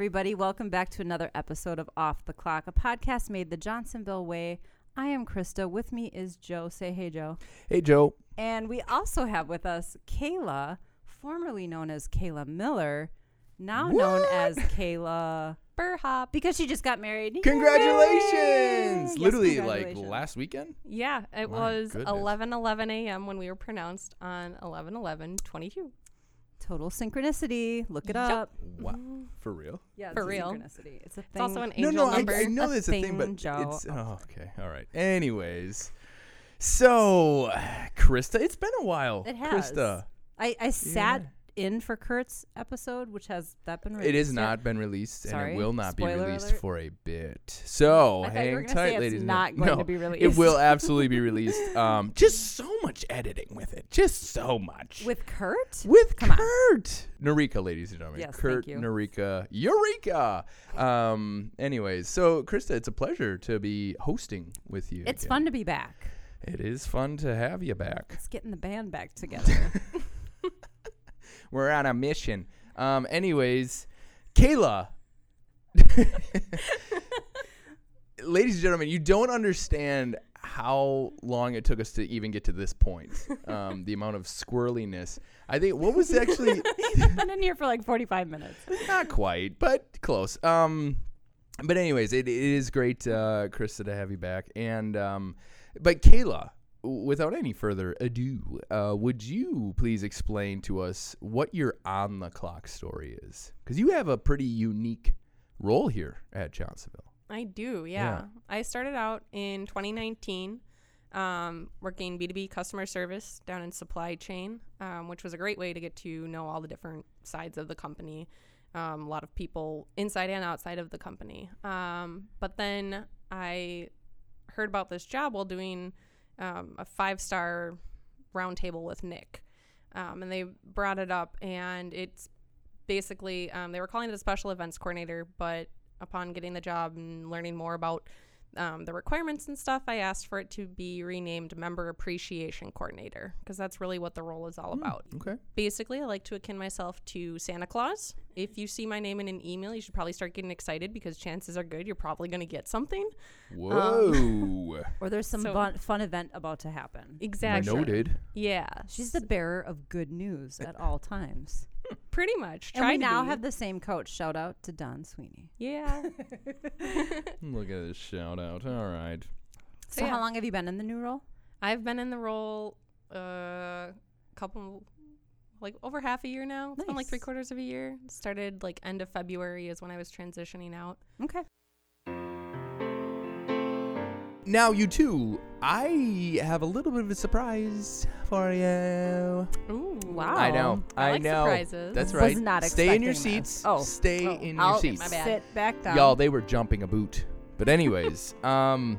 Everybody, welcome back to another episode of Off the Clock, a podcast made the Johnsonville way. I am Krista. With me is Joe. Say hey, Joe. Hey, Joe. And we also have with us Kayla, formerly known as Kayla Mueller, now known as Kayla Burhop because she just got married. Congratulations! Yes, Literally, like last weekend? Yeah, it My was goodness. 11 11 a.m. when we were pronounced on 11 11 22. Total synchronicity. Look it Yup. up. Wow. For real? Yeah, For it's a real. synchronicity. It's a thing. It's also an angel no, I, number. I know A there's a thing, thing, but Joe. it's. Oh, okay. All right. Anyways. So, Krista, it's been a while. It has. Krista. I, I sat in for Kurt's episode, which has that been released? It has yet? not been released and Sorry. it will not Spoiler be released alert. for a bit. So, I thought you were hang gonna tight, say it's ladies and not going no, to be It released. It will absolutely be released. Um, just so much editing with it. Just so much. with Kurt. with Come on. Kurt Narika, ladies and gentlemen. Yes, Kurt thank you. Narika, Eureka. Um, anyways, so Krista, it's a pleasure to be hosting with you. It's again. fun to be back. It is fun to have you back. Let's getting the band back together. We're on a mission. Um, anyways, Kayla. ladies and gentlemen, you don't understand how long it took us to even get to this point. Um, the amount of squirreliness. I think what was actually been in here for like 45 minutes. not quite, but close. Um, but anyways, it, it is great, uh, Krista, to have you back. And um, but Kayla, without any further ado, uh, would you please explain to us what your on the clock story is? Because you have a pretty unique role here at Johnsonville. I do, Yeah. yeah. I started out in 2019 um, working B2B customer service down in supply chain, um, which was a great way to get to know all the different sides of the company. Um, a lot of people inside and outside of the company. Um, but then I heard about this job while doing um, a five star roundtable with Nick. Um, and they brought it up, and it's basically um, they were calling it a special events coordinator, but upon getting the job and learning more about um, the requirements and stuff, I asked for it to be renamed Member Appreciation Coordinator because that's really what the role is all about. Okay. Basically, I like to akin myself to Santa Claus. If you see my name in an email, you should probably start getting excited because chances are good you're probably going to get something. Whoa. Or there's some So- fun, fun event about to happen. Exactly. Noted. Yeah. She's the bearer of good news at all times. Pretty much. And we now be. have the same coach. Shout out to Don Sweeney. Yeah. Look at this shout out. All right. So, So, how long have you been in the new role? I've been in the role a uh, couple, like over half a year now. It's been like three quarters of a year. Started like end of February is when I was transitioning out. Okay. Now, you two, I have a little bit of a surprise for you. Ooh, Wow. I know. I I, like know. surprises. That's Was right. not Stay in your expecting this. seats. Oh. Stay Oh, in your I'll seats. my bad. Sit back down. Y'all, they were jumping a boot. But anyways, um,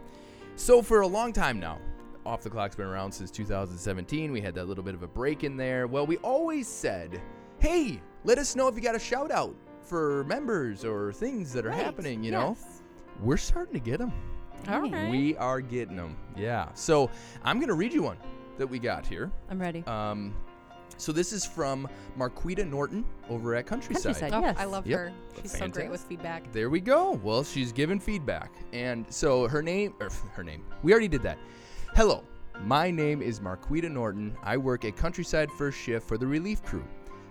so for a long time now, off the clock's been around since 2017. We had that little bit of a break in there. Well, we always said, "Hey, let us know if you got a shout out for members or things that are Right. happening." You know, we're starting to get them. All Hey. right. We are getting them. Yeah. So I'm gonna read you one that we got here. I'm ready. Um, so this is from Marquita Norton over at Countryside. Countryside. Oh, yes. I love Yep. her. She's so great with feedback. There we go. Well, she's given feedback. And so her name, or her name, we already did that. Hello, my name is Marquita Norton. I work at Countryside First Shift for the relief crew.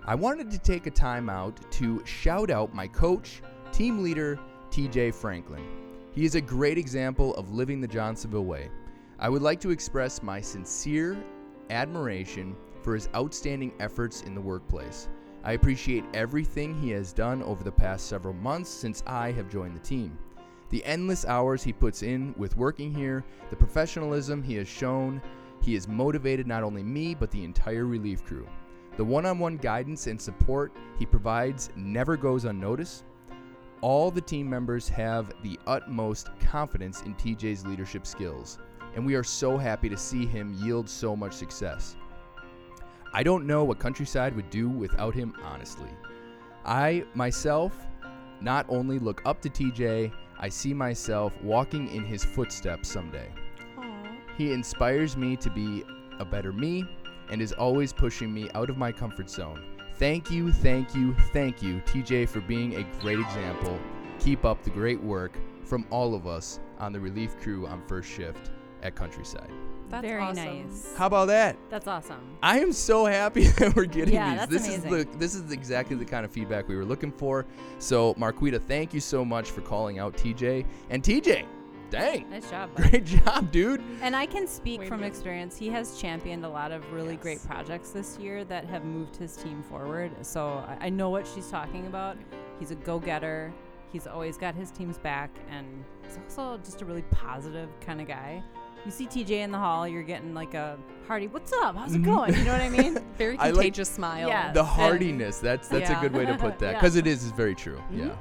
I wanted to take a time out to shout out my coach, team leader, TJ Franklin. He is a great example of living the Johnsonville way. I would like to express my sincere admiration for his outstanding efforts in the workplace. I appreciate everything he has done over the past several months since I have joined the team. The endless hours he puts in with working here, the professionalism he has shown, He has motivated not only me, but the entire relief crew. The one on one guidance and support he provides never goes unnoticed. All the team members have the utmost confidence in TJ's leadership skills, and we are so happy to see him yield so much success. I don't know what Countryside would do without him, honestly. I myself not only look up to TJ, I see myself walking in his footsteps someday. He inspires me to be a better me and is always pushing me out of my comfort zone. Thank you, thank you, thank you, TJ, for being a great example. Keep up the great work from all of us on the relief crew on first shift at Countryside. That's Very awesome. nice. How about that? That's awesome. I am so happy that we're getting Yeah, these. that's this is the this is exactly the kind of feedback we were looking for. So Marquita, thank you so much for calling out TJ. And TJ, dang, Nice job. bud. great job, dude. And I can speak Way from go. experience. He has championed a lot of really great projects this year that have moved his team forward. So I, I know what she's talking about. He's a go getter. He's always got his team's back, and he's also just a really positive kind of guy. You see TJ in the hall, you're getting like a hearty, "What's up? How's it Mhm. going?" You know what I mean? Very I like- contagious smile. Yeah. The And- hardiness. That's that's a good way to put that Yeah. because it is is very true. Mhm. Yeah.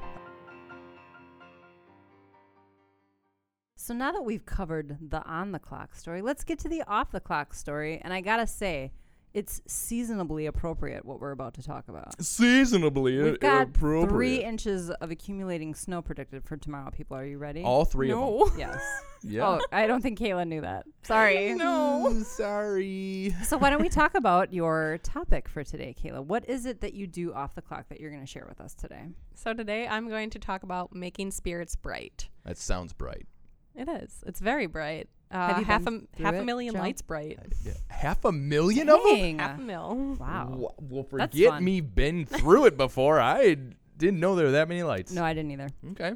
So now that we've covered the on the clock story, let's get to the off the clock story. And I gotta say, it's seasonably appropriate what we're about to talk about. Seasonably We've got three inches of accumulating snow predicted for tomorrow. People, are you ready? All three of No. yes. Yeah. Oh, I don't think Kayla knew that. Sorry. no. Sorry. So why don't we talk about your topic for today, Kayla? What is it that you do off the clock that you're going to share with us today? So today I'm going to talk about making spirits bright. That sounds bright. It is. It's very bright. Have Uh, you half a been through half a it, million Joe? lights bright. Yeah. Half a million of them. Dang. Half a mil. Wow. Well, That's forget fun. me. Been through it before. I didn't know there were that many lights. No, I didn't either. Okay.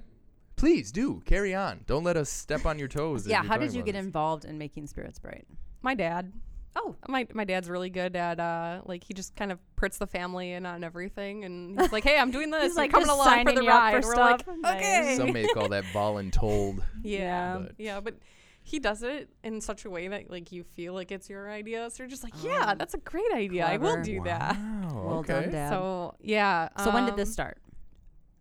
Please do carry on. Don't let us step on your toes. as Yeah, you're how did talking you about get this. involved in making spirits bright? My dad. Oh, My my dad's really good at uh like he just kind of puts the family in on everything and he's like, Hey, I'm doing this. He's You're like coming just along for signing the ride. for We're like, okay. Nice. Some may call that voluntold. Yeah. But- Yeah, Yeah. but he does it in such a way that like you feel like it's your idea. So you're just like, Yeah, Um, that's a great idea. I will clever. do that. Well okay. done, Dad. So yeah. so when did this um, start?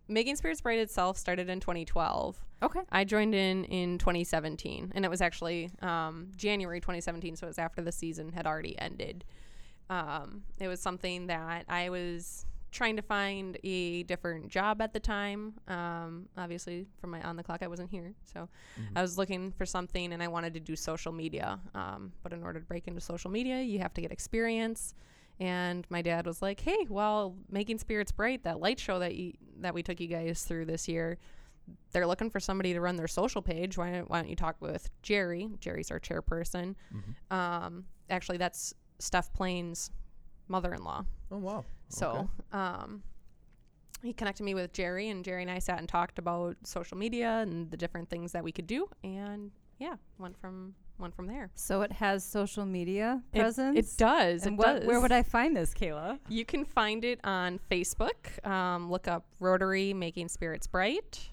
Making Spirits Bright itself started in 2012. Okay. I joined in in 2017, and it was actually um, January 2017, so it was after the season had already ended. Um, it was something that I was trying to find a different job at the time. Um, obviously, from my on the clock, I wasn't here, so I was looking for something, and I wanted to do social media. Um, but in order to break into social media, you have to get experience. And my dad was like, "Hey, well, making spirits bright, that light show that you, that we took you guys through this year, they're looking for somebody to run their social page. Why don't, why don't you talk with Jerry? Jerry's our chairperson. Mhm. Um, actually, that's Steph Plain's mother-in-law. Oh wow. So, Okay. um, he connected me with Jerry, and Jerry and I sat and talked about social media and the different things that we could do, and yeah, went from went from there. So it has social media It- presence. It, does. And it what, does. where would I find this, Kayla? You can find it on Facebook. Um, look up Rotary Making Spirits Bright.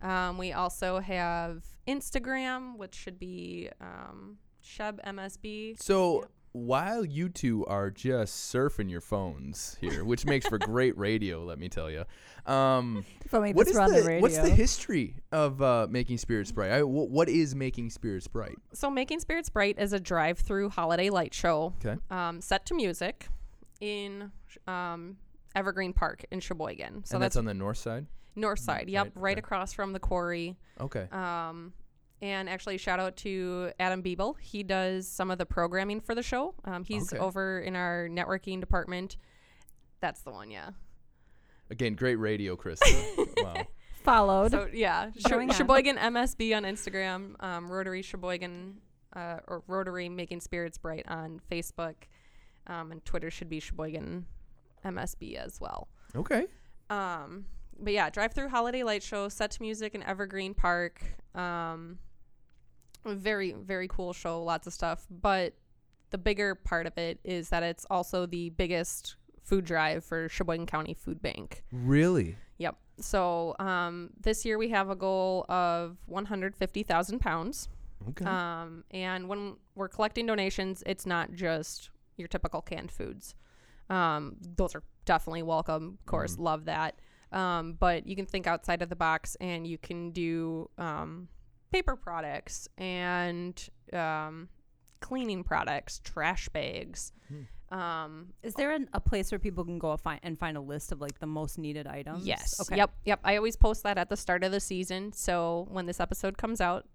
Um, we also have Instagram, which should be um, Sheb MSB. So Yep. While you two are just surfing your phones here, which makes for great radio, let me tell you. Um, what is the, the what's the history of uh, making spirits bright? I, wh- what is making spirits bright? So, Making Spirits Bright is a drive-through holiday light show Okay. um, set to music in um, Evergreen Park in Sheboygan. So and that's, that's, on the north side. north side. Yep, right, right across from the quarry. Okay. Um, and actually, shout out to Adam Biebel. He does some of the programming for the show. Um, he's Okay. over in our networking department. That's the one, yeah. Again, great radio, Chris. wow. Followed. So yeah, Going on. Sheboygan MSB on Instagram, um, Rotary Sheboygan, uh, or Rotary Making Spirits Bright on Facebook, um, and Twitter should be Sheboygan MSB as well. Okay. Um, but yeah, drive through holiday light show set to music in Evergreen Park. Um, very very cool show, lots of stuff. But the bigger part of it is that it's also the biggest food drive for Sheboygan County Food Bank. Really? Yep. So um, this year we have a goal of 150,000 pounds. Okay. Um, and when we're collecting donations, it's not just your typical canned foods. Um, those are definitely welcome. Of course, Mhm. love that. Um, but you can think outside of the box and you can do um, paper products and um, cleaning products, trash bags. Hmm. Um, Is there an, a place where people can go find and find a list of like the most needed items? Yes. Okay. Yep. Yep. I always post that at the start of the season. So when this episode comes out,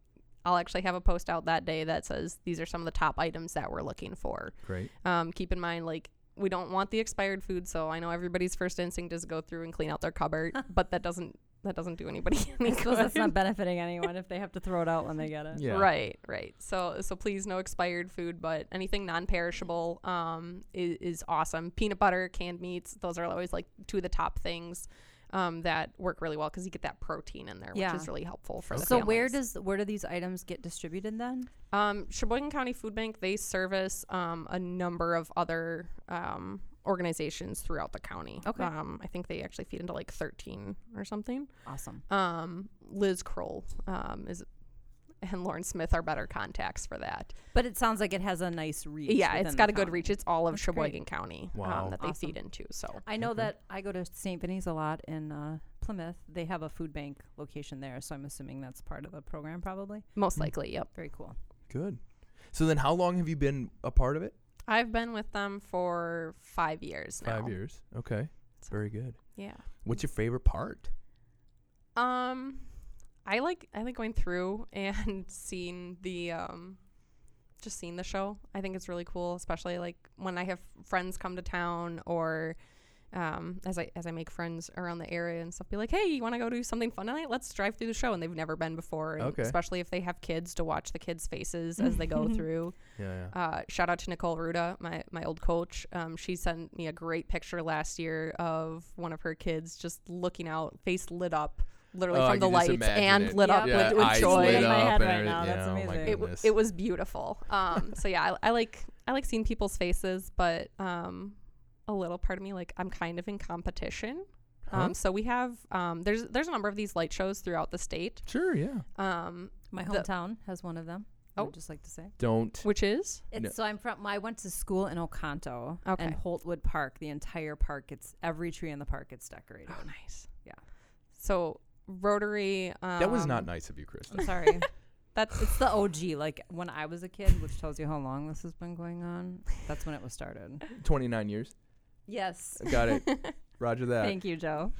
I'll actually have a post out that day that says these are some of the top items that we're looking for. Great. Um, keep in mind, like, we don't want the expired food. So I know everybody's first instinct is go through and clean out their cupboard, but that doesn't that doesn't do anybody any I suppose that's not benefiting anyone if they have to throw it out when they get it. Yeah. Right, right. So, so please no expired food, but anything non-perishable um, is, is awesome. Peanut butter, canned meats, those are always like two of the top things um, that work really well because you get that protein in there, Yeah. which is really helpful for the So where does where do these items get distributed then? um, Sheboygan County Food Bank they service um, a number of other um, organizations throughout the county. Okay. Um, I think they actually feed into like 13 or something. Awesome. Um, Liz Kroll um, is and Lauren Smith are better contacts for that. But it sounds like it has a nice reach. Yeah, it's got a good reach. It's all of That's great. Sheboygan County Wow. um, that they Awesome. feed into. So I know Okay. that I go to St. Vinny's a lot in uh, Plymouth. They have a food bank location there, so I'm assuming that's part of the program, probably. most likely, yep. Very cool. Good. So then, how long have you been a part of it? I've been with them for five years now. Five years. Okay. So- Very good. Yeah. What's your favorite part? Um, I like I like going through and seeing the um, just seeing the show. I think it's really cool, especially like when I have friends come to town or. Um, as I as I make friends around the area and stuff, be like, hey, you want to go do something fun tonight? Let's drive through the show, and they've never been before. And Okay. Especially if they have kids to watch the kids' faces as they go through. Yeah. yeah. Uh, shout out to Nicole Ruda, my, my old coach. Um, she sent me a great picture last year of one of her kids just looking out, face lit up, literally Oh, I from the can lights and it. lit Yep. up yeah, with, with joy. in my head right everything. now. That's Yeah, oh amazing. It, w- it was beautiful. Um, so yeah, I, I like I like seeing people's faces, but um, a little part of me like I'm kind of in competition. Huh? Um, so we have um, there's there's a number of these light shows throughout the state. Sure. Yeah. Um, My The- hometown has one of them. I Oh. would just like to say. Don't. which is It's No. so I'm from. I went to school in Oconto Okay. and Holtwood Park. The entire park. It's every tree in the park. It's decorated. oh nice. Yeah. So Rotary. Um, that was not nice of you, Kristen. I'm sorry. That's it's the OG. Like when I was a kid, which tells you how long this has been going on. That's when it was started. 29 years. Yes. Got it. Roger that. Thank you, Joe.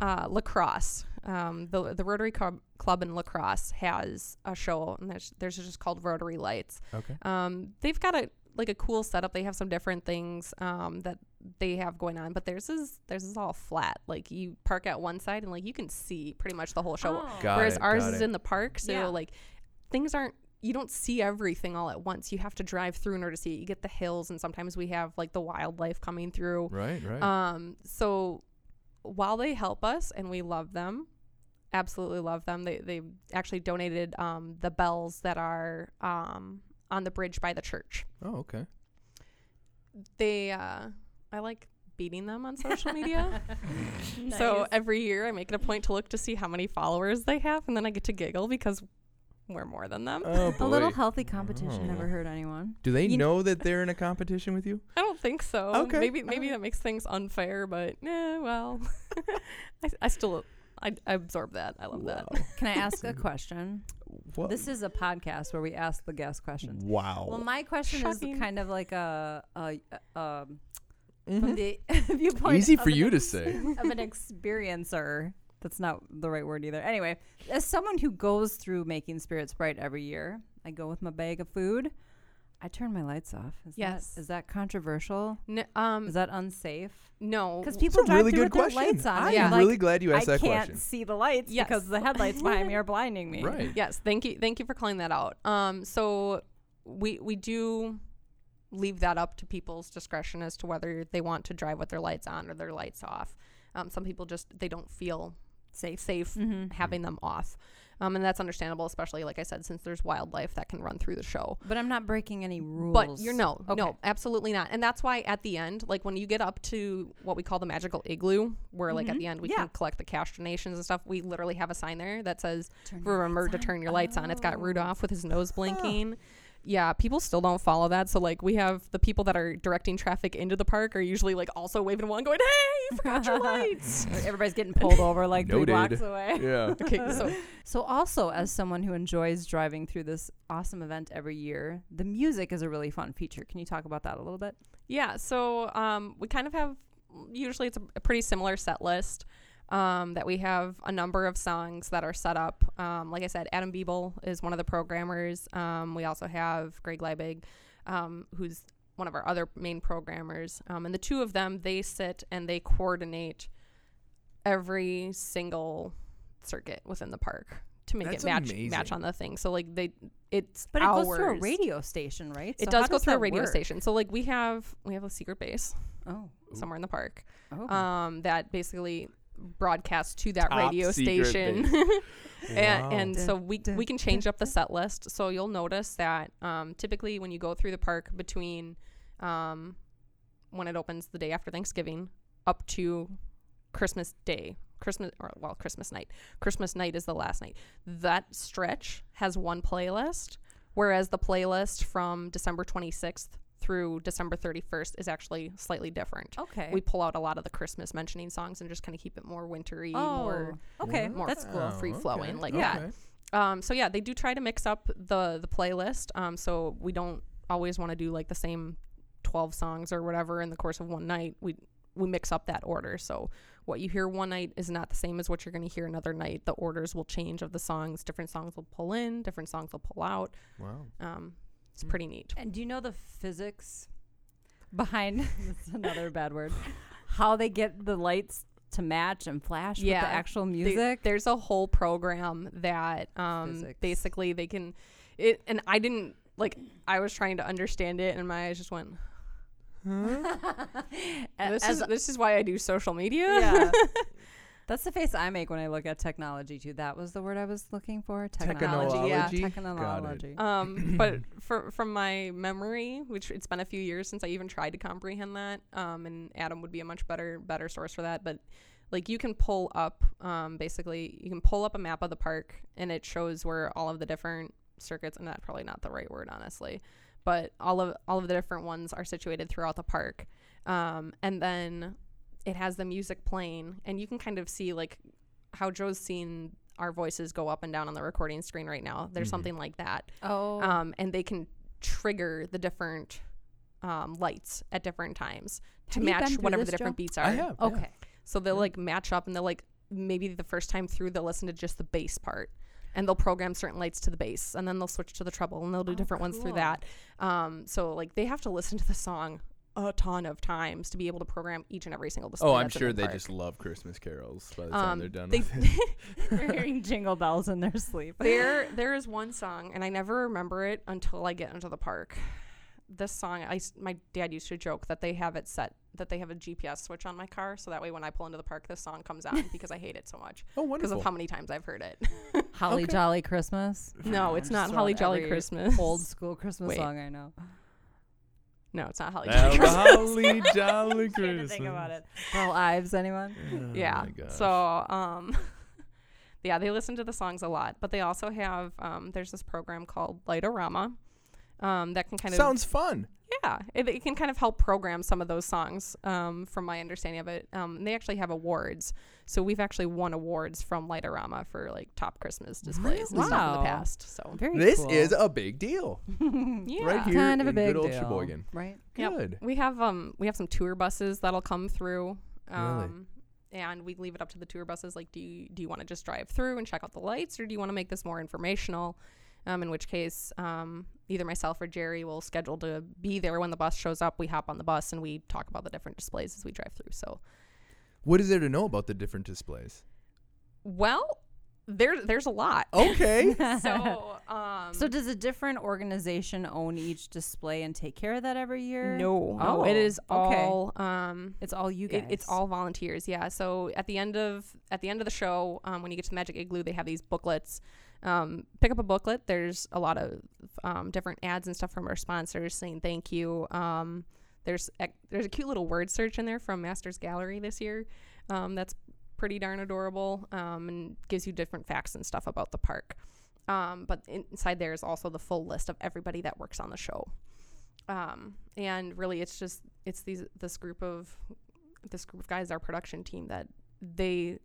uh, La Crosse. Um, the the Rotary Club, Club in La Crosse has a show, and there's there's just called Rotary Lights. Okay. Um, they've got a like a cool setup. They have some different things um, that they have going on, but theirs is theirs is all flat. Like you park at one side, and like you can see pretty much the whole show. Got Whereas it, ours got is it. in the park, so Yeah. like things aren't. You don't see everything all at once. You have to drive through in order to see it. You get the hills, and sometimes we have like the wildlife coming through. Right. Right. Um, so while they help us and we love them, absolutely love them. They they actually donated um the bells that are um on the bridge by the church. oh, okay. They uh I like beating them on social media. So every year I make it a point to look to see how many followers they have and then I get to giggle because we're more than them. Oh boy. a little healthy competition Oh. never hurt anyone. Do they You kn- know that they're in a competition with you? I don't think so. Okay, Maybe maybe alright. that makes things unfair, but eh, well. I, I still I, I absorb that. I love that. Can I ask a question? What? This is a podcast where we ask the guest questions. wow. Well, my question Shocking. is kind of like a, a, a um, from the viewpoint. Easy of for an you to ex- say. of an experiencer. That's not the right word either. Anyway, as someone who goes through making spirits bright every year, I go with my bag of food. I turn my lights off. Is Yes. That, is that controversial? N- um Is that unsafe? no Because people a drive really through good with their lights on. I'm and you're really like, glad you asked I that question. I can't see the lights Yes. because the headlights behind me are blinding me. Right. Yes, thank you, thank you for calling that out. Um, so we we do leave that up to people's discretion as to whether they want to drive with their lights on or their lights off. Um, some people just they don't feel Safe. safe Mm-hmm. having them off. Um, and that's understandable, especially like I said, since there's wildlife that can run through the show. But I'm not breaking any rules. But you're no, Okay. no, absolutely not. And that's why at the end, like when you get up to what we call the magical igloo, where like at the end we Yeah. can collect the cash donations and stuff, we literally have a sign there that says Turn remember to turn your lights on. It's got Oh. Rudolph with his nose blinking. Yeah, people still don't follow that. So like we have the people that are directing traffic into the park are usually like also waving one going, "Hey, you forgot your lights." Everybody's getting pulled over like three Noted. blocks away. Yeah. okay, so So, also, as someone who enjoys driving through this awesome event every year, the music is a really fun feature. Can you talk about that a little bit? Yeah, so um, we kind of have usually it's a, a pretty similar set list. Um, that we have a number of songs that are set up. Um, like I said, Adam Biebel is one of the programmers. Um, we also have Greg Liebig, um, who's one of our other main programmers. Um, and the two of them, they sit and they coordinate every single circuit within the park to make That's it match amazing. match on the thing. So like they, it's But it goes through a radio station, right? It So does go through a radio work? station. So like we have we have a secret base Oh. somewhere in the park Oh. um, that basically broadcasts to that Top radio station. and Wow. and so we we can change up the set list. So you'll notice that um, typically when you go through the park between um, when it opens the day after Thanksgiving up to Christmas Day, Christmas or well Christmas night. Christmas night is the last night. That stretch has one playlist, whereas the playlist from December 26th through December 31st is actually slightly different okay. we pull out a lot of the Christmas mentioning songs and just kind of keep it more wintry, oh. more okay. more That's cool. Oh, free flowing okay, like okay. that. Um, so yeah, they do try to mix up the the playlist. Um, so we don't always want to do like the same twelve songs or whatever in the course of one night. We we mix up that order. So what you hear one night is not the same as what you're going to hear another night. The orders will change of the songs. Different songs will pull in, different songs will pull out. Wow. Um, it's pretty neat. And do you know the physics behind that's another bad word. How they get the lights to match and flash Yeah, with the actual They- music? there's a whole program that um, Physics. basically they can it and I didn't like I was trying to understand it and my eyes just went A- this as is this is why I do social media. yeah. That's the face I make when I look at technology too. That was the word I was looking for. Technology. Yeah. Technology? Got it. Technology. um but for, from my memory which it's been a few years since i even tried to comprehend that um and adam would be a much better better source for that but like you can pull up um basically you can pull up a map of the park and it shows where all of the different circuits and that's probably not the right word honestly but all of all of the different ones are situated throughout the park um and then it has the music playing and you can kind of see like how joe's seen our voices go up and down on the recording screen right now there's Mhm. something like that Oh. um, and they can trigger the different um, lights at different times to Have you match whatever the different Joe? beats are. I have. yeah. okay. So they'll like match up and they'll like maybe the first time through they'll listen to just the bass part and they'll program certain lights to the bass and then they'll switch to the treble and they'll do Oh, different ones through that. Um, so like they have to listen to the song a ton of times to be able to program each and every single display. Oh, I'm sure the they park. just love Christmas carols by the time um, they're done They with they're hearing jingle bells in their sleep. there there is one song and i never remember it until i get into the park this song I, s- my dad used to joke that they have it set that they have a gps switch on my car so that way when i pull into the park this song comes on because i hate it so much Oh, wonderful! because of how many times i've heard it Holly Okay. Jolly Christmas. no it's not holly jolly christmas Old school Christmas Wait. song I know. No it's not holly jolly christmas holly jolly Trying Christmas. to think about it. Burl Ives, anyone? Oh yeah so um yeah they listen to the songs a lot but they also have um there's this program called Light-O-Rama um that can kind of sounds fun. Yeah, it, it can kind of help program some of those songs, um, from my understanding of it. Um, they actually have awards, so we've actually won awards from Light-O-Rama for like top Christmas displays and stuff in the past. So Very This cool. is a big deal. yeah, Right here kind of a in big good old deal, Sheboygan. right? Yep. Good. we have um we have some tour buses that'll come through. Really? Um, and we leave it up to the tour buses. Like, do you do you want to just drive through and check out the lights, or do you want to make this more informational? Um, in which case, um, either myself or Jerry will schedule to be there when the bus shows up. We hop on the bus and we talk about the different displays as we drive through. So, What is there to know about the different displays? well, there there's a lot. Okay. so, um, So does a different organization own each display and take care of that every year? no, no, it Oh, is okay. all um, It's all you guys. It, it's all volunteers, yeah. So at the end of at the end of the show, um, when you get to the Magic Igloo, they have these booklets um, pick up a booklet. There's a lot of um, different ads and stuff from our sponsors saying thank you. Um, there's a, there's a cute little word search in there from Masters Gallery this year. Um, that's pretty darn adorable um, and gives you different facts and stuff about the park. Um, but inside there is also the full list of everybody that works on the show. And really, it's just it's these this group of this group of guys, our production team, that they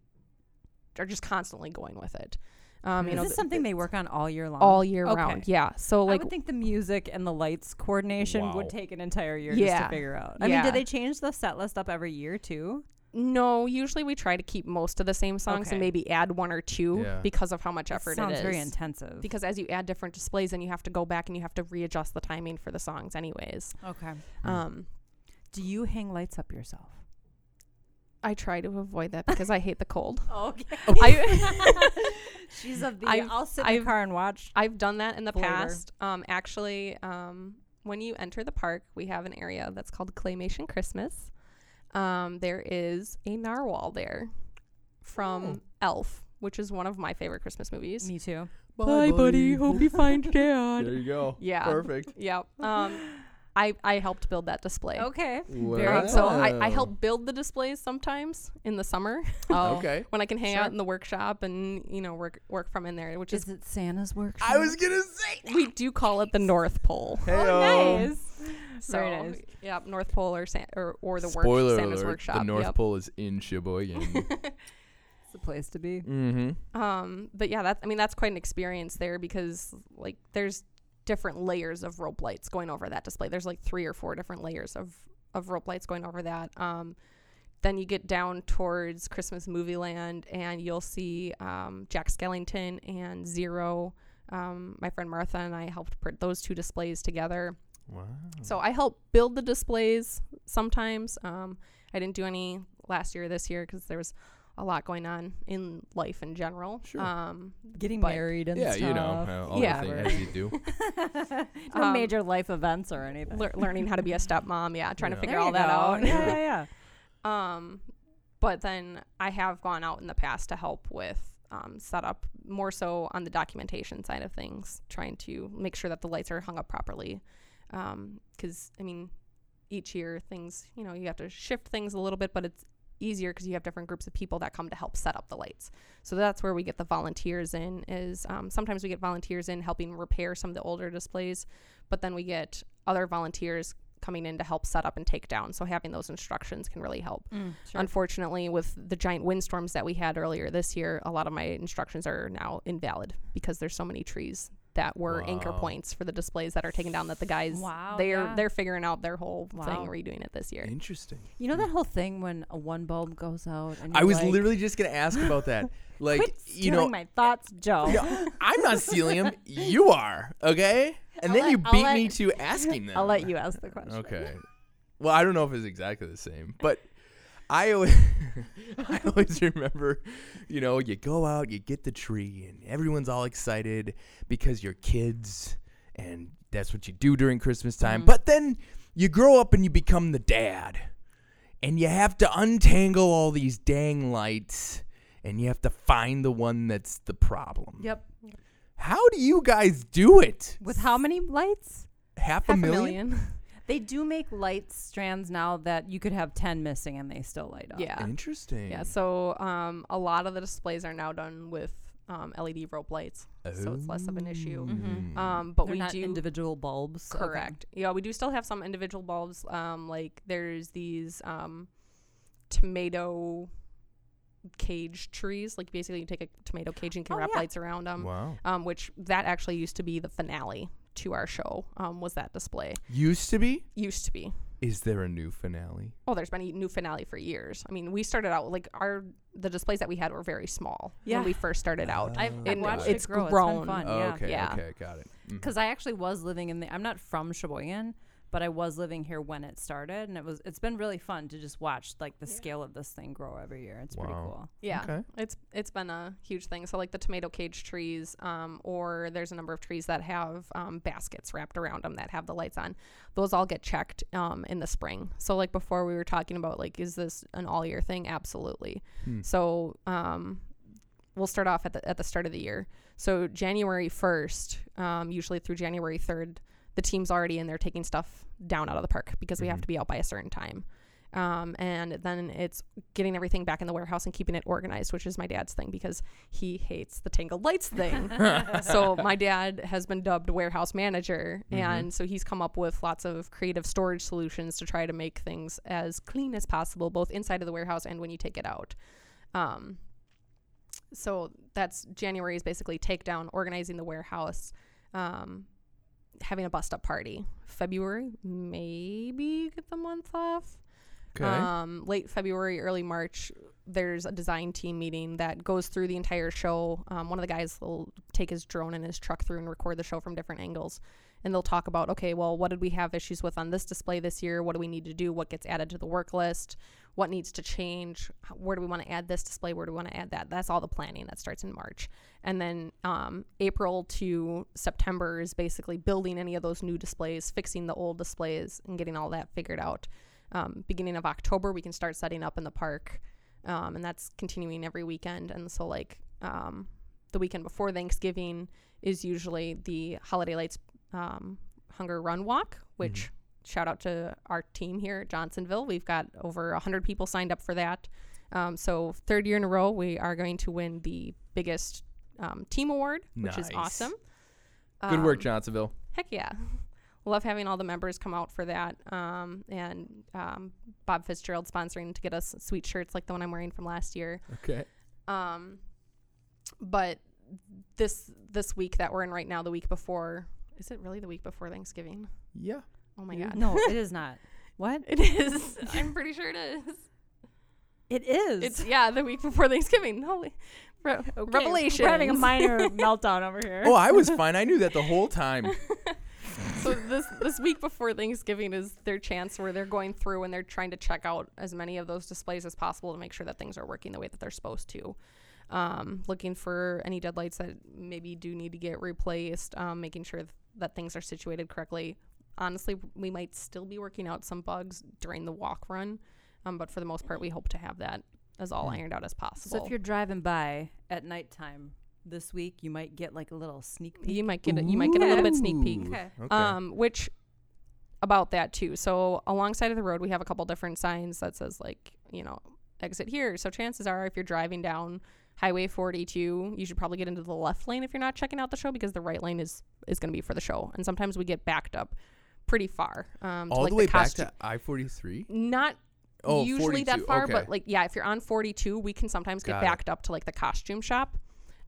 are just constantly going with it. Um, you Is know, this th- something they work on all year long? all year Okay. round. Yeah. So like, I would think the music and the lights coordination Wow. would take an entire year just to figure out. I mean, Yeah. do they change the set list up every year too? no, usually we try to keep most of the same songs Okay. and maybe add one or two Yeah. because of how much That effort sounds it is. very intensive. because as you add different displays, then you have to go back and you have to readjust the timing for the songs, anyways. okay. Um, Do you hang lights up yourself? I try to avoid that because I hate the cold. Okay. I, She's of the. I've- I'll sit in the I've- car and watch. I've done that in the Flavor. past. Um, actually, um, when you enter the park, we have an area that's called Claymation Christmas. Um, there is a narwhal there from Elf, which is one of my favorite Christmas movies. Me too. Bye, buddy. Hope you find Dad. There you go. Yeah. Perfect. Yep. Um, I I helped build that display. Okay. Um, so I, I help build the displays sometimes in the summer Oh. Okay. when I can hang Sure. out in the workshop and you know work work from in there, which is Is it Santa's workshop? I was gonna say. we do call it the North Pole. Oh, nice. So, Very nice. Yep, North Pole or San- or, or the work, Spoiler Santa's alert: workshop. the North yep. Pole is in Sheboygan. It's the place to be. mm-hmm. Um, but yeah, that's I mean that's quite an experience there because like there's different layers of rope lights going over that display. There's like three or four different layers of of rope lights going over that. Um, then you get down towards Christmas Movie Land and you'll see um, Jack Skellington and Zero. Um, my friend Martha and I helped put those two displays together. Wow. So I help build the displays sometimes. Um, I didn't do any last year, or this year because there was a lot going on in life in general. Sure. Um, Getting married and Yeah, stuff. you know, uh, all Yeah. the things you do. no Um, major life events or anything. lear- learning how to be a stepmom, yeah, trying Yeah. to figure There all you that go. out. yeah, yeah, yeah. um, but then I have gone out in the past to help with um, setup, more so on the documentation side of things, trying to make sure that the lights are hung up properly. Because I mean, each year things, you know, you have to shift things a little bit, but it's easier because you have different groups of people that come to help set up the lights. So that's where we get the volunteers in. Is um, sometimes we get volunteers in helping repair some of the older displays, but then we get other volunteers coming in to help set up and take down. So having those instructions can really help. Mm, sure. Unfortunately, with the giant windstorms that we had earlier this year, a lot of my instructions are now invalid because there's so many trees that were anchor points for the displays that are taken down that the guys Wow, they're yeah. they're figuring out their whole Wow. thing redoing it this year. Interesting. You know that whole thing when a one bulb goes out and I was like, literally just gonna ask about that. Like, Quit you know, my thoughts, Joe. Yeah, I'm not stealing them. You are, okay? And I'll then let- you beat let- me to asking them. I'll let you ask the question. Okay. Well, I don't know if it's exactly the same, but I always, I always remember, you know, you go out, you get the tree, and everyone's all excited because you're kids, and that's what you do during Christmas time. Mhm. But then you grow up and you become the dad, and you have to untangle all these dang lights, and you have to find the one that's the problem. Yep. How do you guys do it? With how many lights? Half, Half a million? They do make light strands now that you could have 10 missing and they still light up. Yeah. Interesting. Yeah, so um, a lot of the displays are now done with um, LED rope lights, so it's less of an issue. Mhm. Um, but They're we not do individual bulbs. Okay. correct. Yeah, we do still have some individual bulbs. Um, like there's these um, tomato cage trees. Like basically, you take a tomato cage and you can Oh, wrap yeah. lights around them. Wow. Um, which that actually used to be the finale to our show. Um, was that display Used to be? used to be? Is there a new finale? Oh, there's been a new finale for years. I mean, we started out like our the displays that we had were very small Yeah. when we first started out. I've, I've watched it's it grow. grown. It's been fun. Oh, yeah. okay. Yeah. Okay. Got it. Because I actually was living in the. I'm not from Sheboygan, but I was living here when it started, and it was. It's been really fun to just watch like the scale of this thing grow every year. It's pretty cool. Yeah, Okay. it's it's been a huge thing. So like the tomato cage trees, um, or there's a number of trees that have um, baskets wrapped around them that have the lights on. Those all get checked um, in the spring. So like before we were talking about like is this an all year thing? Absolutely. Hmm. So um, we'll start off at the at the start of the year. So January first, um, usually through January third, the team's already in there taking stuff down out of the park because we have Mhm. to be out by a certain time. Um, and then it's getting everything back in the warehouse and keeping it organized, which is my dad's thing because he hates the tangled lights thing. so my dad has been dubbed warehouse manager, Mhm. and so he's come up with lots of creative storage solutions to try to make things as clean as possible, both inside of the warehouse and when you take it out. Um, so that's January is basically takedown, organizing the warehouse, um, having a bust up party. February, maybe get the month off. Okay. Um, late February, early March, there's a design team meeting that goes through the entire show. Um, one of the guys will take his drone and his truck through and record the show from different angles. And they'll talk about, okay, well, what did we have issues with on this display this year? What do we need to do? What gets added to the work list? What needs to change? Where do we want to add this display? Where do we want to add that? That's all the planning that starts in March. And then um, April to September is basically building any of those new displays, fixing the old displays, and getting all that figured out. Um, beginning of October, we can start setting up in the park, um, and that's continuing every weekend. And so, like um, the weekend before Thanksgiving is usually the Holiday Lights um, Hunger Run Walk, which shout out to our team here at Johnsonville. We've got over 100 people signed up for that. Um, so, third year in a row, we are going to win the biggest um, team award, which is Nice. awesome. Good work, Um, Johnsonville. Heck yeah. Love having all the members come out for that. Um, and um, Bob Fitzgerald sponsoring to get us sweet shirts like the one I'm wearing from last year. Okay. Um, but this this week that we're in right now, the week before, is it really the week before Thanksgiving? Yeah. Oh my god, No, it is not. What? it is. I'm pretty sure it is. It is. It's yeah, the week before Thanksgiving. Holy Re- revelation. We're having a minor meltdown over here. Oh, I was fine. I knew that the whole time. so this this week before Thanksgiving is their chance where they're going through and they're trying to check out as many of those displays as possible to make sure that things are working the way that they're supposed to. Um, looking for any deadlights that maybe do need to get replaced, um, making sure that things are situated correctly. Honestly, we might still be working out some bugs during the walk run, um, but for the most part, we hope to have that as all Hmm. ironed out as possible. So if you're driving by at nighttime this week, you might get like a little sneak peek. you might get a, you might get a little bit sneak peek. Okay. Okay. Um, which about that too. So alongside of the road, we have a couple different signs that says like, you know, exit here. So chances are, if you're driving down Highway 42, you should probably get into the left lane if you're not checking out the show because the right lane is is going to be for the show. And sometimes we get backed up pretty far. Um, to, All like, the way back costu- to I forty three. not Oh, usually that far, okay. but like yeah, if you're on 42, we can sometimes get Got it. backed up to like the costume shop.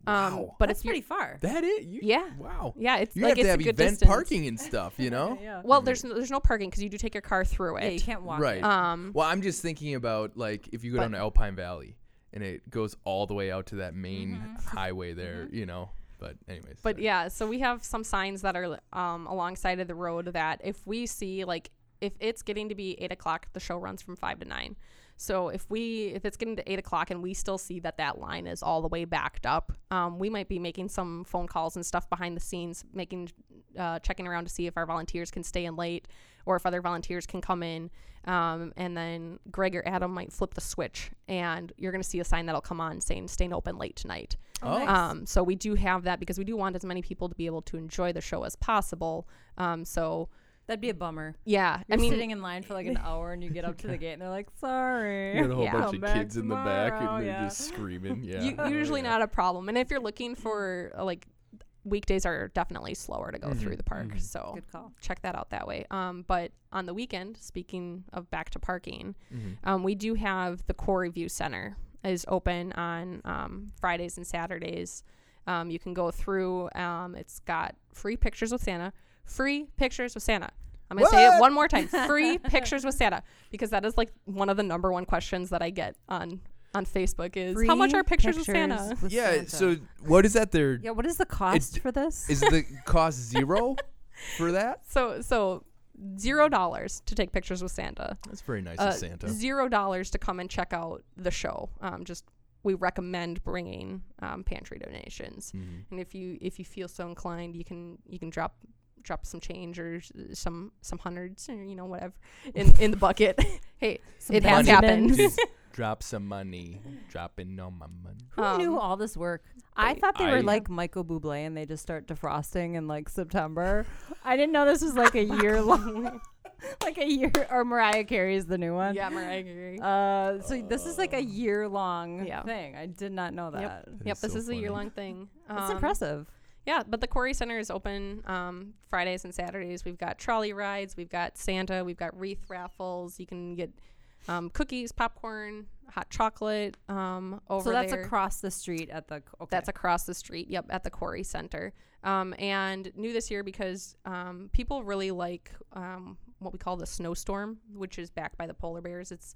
Um, Wow. but That's if you pretty far. That it? You, yeah, Wow. yeah, it's You like have it's to a have good event distance. parking and stuff, you know? yeah. Well, there's no, there's no parking because you do take your car through Yeah, it. you can't walk. Right. it. Um, Well, I'm just thinking about like if you go down to Alpine Valley and it goes all the way out to that main Mhm. highway there, you know. But anyways. but sorry. yeah, so we have some signs that are um, alongside of the road that if we see like if it's getting to be eight o'clock, the show runs from five to nine. So if we if it's getting to eight o'clock and we still see that that line is all the way backed up, um, we might be making some phone calls and stuff behind the scenes, making uh, checking around to see if our volunteers can stay in late or if other volunteers can come in. Um, and then Greg or Adam might flip the switch, and you're going to see a sign that'll come on saying "Staying open late tonight." Oh. nice. Um, so we do have that because we do want as many people to be able to enjoy the show as possible. Um, so That'd be a bummer. yeah, You're I mean, sitting in line for like an hour and you get up to the gate and they're like, "Sorry." You got a whole Yeah. bunch Come of back kids in the back and they're yeah. just screaming. Yeah. u- Oh, usually yeah. not a problem. And if you're looking for like weekdays are definitely slower to go through Mhm, the park. mhm. So Good call. check that out that way. Um, but on the weekend, speaking of back to parking, Mhm. um, we do have the Quarryview Center is open on um, Fridays and Saturdays. Um, you can go through. Um, it's got free pictures with Santa. Free pictures with Santa. I'm gonna say it one more time. Free pictures with Santa because that is like one of the number one questions that I get on on Facebook is how much are pictures, with Santa? with Yeah, Santa. so what is that there yeah, what is the cost for this? is the cost zero for that? So so zero dollars to take pictures with Santa. That's very nice Uh, of Santa. Zero dollars to come and check out the show. Um, just we recommend bringing um, pantry donations, Mhm. and if you if you feel so inclined, you can you can drop drop some change or s- some some hundreds or you know whatever in in the bucket. hey, Some it has money. happened. Benjamins. Drop some money. Dropping on my money. Who knew Um, all this work? I thought they I- were like Michael Bublé and they just start defrosting in like September. I didn't know this was like a year long, like a year. Or Mariah Carey's the new one. yeah, Mariah Carey. Uh, so this is like a year long Yeah. thing. I did not know that. Yep. That yep, is this so is a funny. year long thing. That's Um, impressive. Yeah, but the Quarry Center is open um, Fridays and Saturdays. We've got trolley rides, we've got Santa, we've got wreath raffles. You can get um, cookies, popcorn, hot chocolate um, over So that's there. across the street at the. Okay. That's across the street. Yep, at the Quarry Center. Um, and new this year because um, people really like um, what we call the snowstorm, which is backed by the polar bears. It's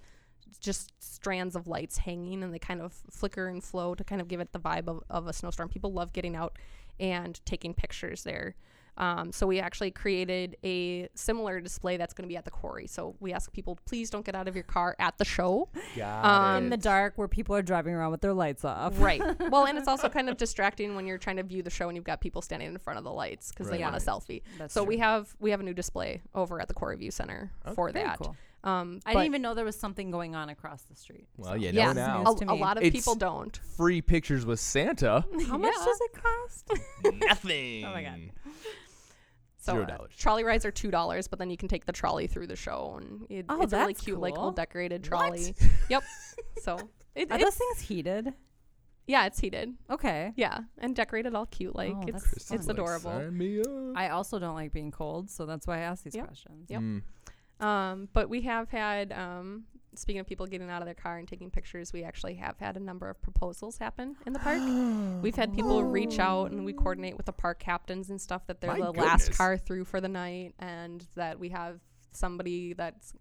just strands of lights hanging and they kind of flicker and flow to kind of give it the vibe of, of a snowstorm. People love getting out and taking pictures there. Um, so we actually created a similar display that's going to be at the quarry. So we ask people, please don't get out of your car at the show. Got Um, in the dark where people are driving around with their lights off. Right. Well, and it's also kind of distracting when you're trying to view the show and you've got people standing in front of the lights because they Right. want a selfie. That's so true. we have we have a new display over at the Quarryview Center for Very that. cool. Um, I didn't even know there was something going on across the street. Well, so. you yeah, know now. a, a lot of It's- people don't. Free pictures with Santa. How much Yeah. does it cost? Nothing. Oh my God. So Zero uh, dollars. trolley rides are two dollars, but then you can take the trolley through the show, and it, Oh, it's a really that's cute, like cool. little decorated What? trolley. yep. So it, Are it's those things heated? yeah, it's heated. Okay. Yeah, and decorated all cute, like Oh, it's it's fun. adorable. Sign me up. I also don't like being cold, so that's why I ask these Yep. questions. Yep. Mm. Um, but we have had, um, speaking of people getting out of their car and taking pictures, we actually have had a number of proposals happen in the park. We've had people reach out and we coordinate with the park captains and stuff that they're My the last goodness. car through for the night and that we have somebody that's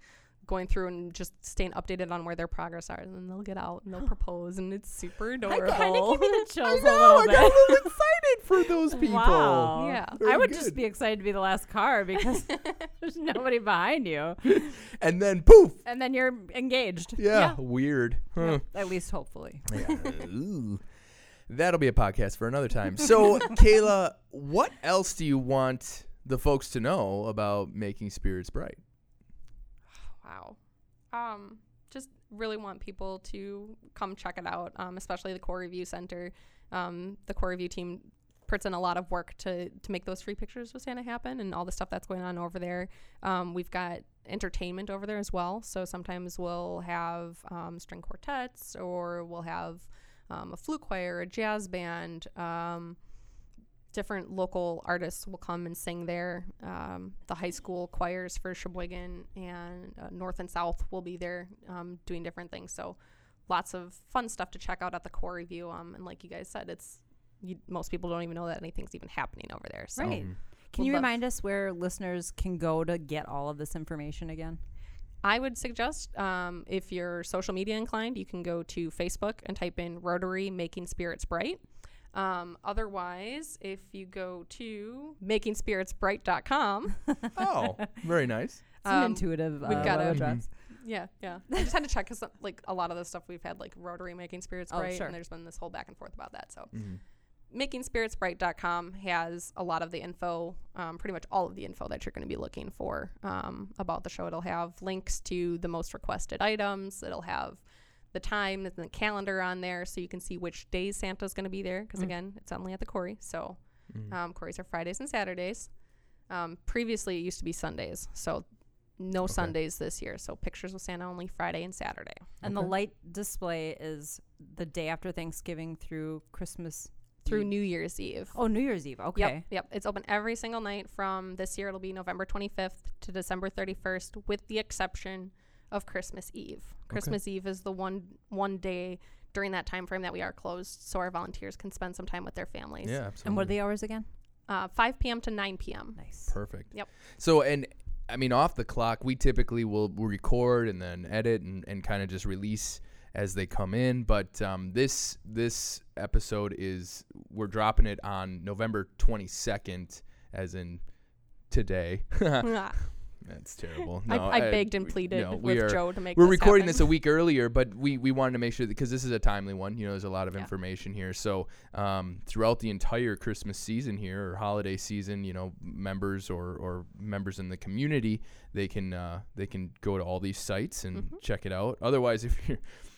going through and just staying updated on where their progress are and then they'll get out and they'll propose and it's super adorable. I Kind of give me the chills I know. a little I got a little excited for those people. Wow. Yeah. Very I would good. just be excited to be the last car because there's nobody behind you. And then poof. And then you're engaged. Yeah. Yeah. Weird. Huh. At least hopefully. Yeah. Ooh. That'll be a podcast for another time. So, Kayla, what else do you want the folks to know about making spirits bright? Wow. Um, just really want people to come check it out, um, especially the Quarryview Center. Um, the Core Review team puts in a lot of work to to make those free pictures with Santa happen and all the stuff that's going on over there. Um, we've got entertainment over there as well. So sometimes we'll have um, string quartets or we'll have um, a flute choir, a jazz band. Um, different local artists will come and sing there. Um, the high school choirs for Sheboygan and uh, North and South will be there um, doing different things. So lots of fun stuff to check out at the Quarryview. Um, and like you guys said, it's you, most people don't even know that anything's even happening over there. So Right. Um, Can Would you remind us where listeners can go to get all of this information again? I would suggest um, if you're social media inclined, you can go to Facebook and type in Rotary Making Spirits Bright. Um, otherwise, if you go to makingspiritsbright.com, oh, very nice. It's an Um, intuitive we've uh, got web a- address. Yeah, yeah. I just had to check because like a lot of the stuff we've had like Rotary making spirits Oh, bright, sure. and there's been this whole back and forth about that. So Mhm. makingspiritsbright.com has a lot of the info, um, pretty much all of the info that you're going to be looking for um, about the show. It'll have links to the most requested items. It'll have the time and the calendar on there, so you can see which days Santa's going to be there. Because Mm. again, it's only at the Quarry, so Mhm. um, Quarries are Fridays and Saturdays. Um, previously, it used to be Sundays, so no Okay. Sundays this year. So pictures with Santa only Friday and Saturday. And the light display is the day after Thanksgiving through Christmas. through New Year's Eve. Oh, New Year's Eve. Okay. Yep, yep. It's open every single night from this year. It'll be November 25th to December 31st, with the exception of Christmas Eve. Christmas Eve is the one one day during that time frame that we are closed, so our volunteers can spend some time with their families. Yeah, absolutely. And what are the hours again? Uh, 5 p.m. to 9 p.m. Nice. Perfect. Yep. So, and I mean, off the clock, we typically will will record and then edit and, and kind of just release as they come in. But um, this this episode is we're dropping it on November 22nd, as in today. That's terrible. I, No, I uh, begged and pleaded no, with are- Joe to make. We're this recording happen. this a week earlier, but we, we wanted to make sure because this is a timely one. You know, there's a lot of Yeah. information here. So um, throughout the entire Christmas season here or holiday season, you know, members or, or members in the community, they can uh, they can go to all these sites and Mhm. check it out. Otherwise, if you're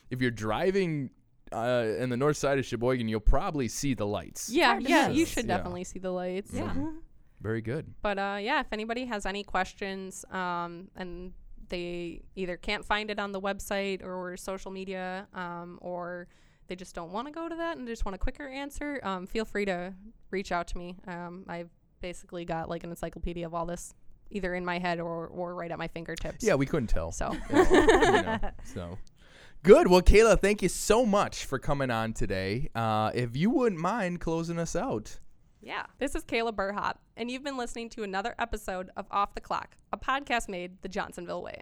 if you're driving uh, in the north side of Sheboygan, you'll probably see the lights. Yeah, yeah, miss. you should Yeah. definitely see the lights. Yeah. Mhm. Very good. But uh, yeah, if anybody has any questions um, and they either can't find it on the website or social media, um, or they just don't want to go to that and just want a quicker answer, um, feel free to reach out to me. Um, I've basically got like an encyclopedia of all this, either in my head or, or right at my fingertips. Yeah, we couldn't tell. So you know, so good. Well, Kayla, thank you so much for coming on today. Uh, if you wouldn't mind closing us out. Yeah, this is Kayla Burhop, and you've been listening to another episode of Off the Clock, a podcast made the Johnsonville way.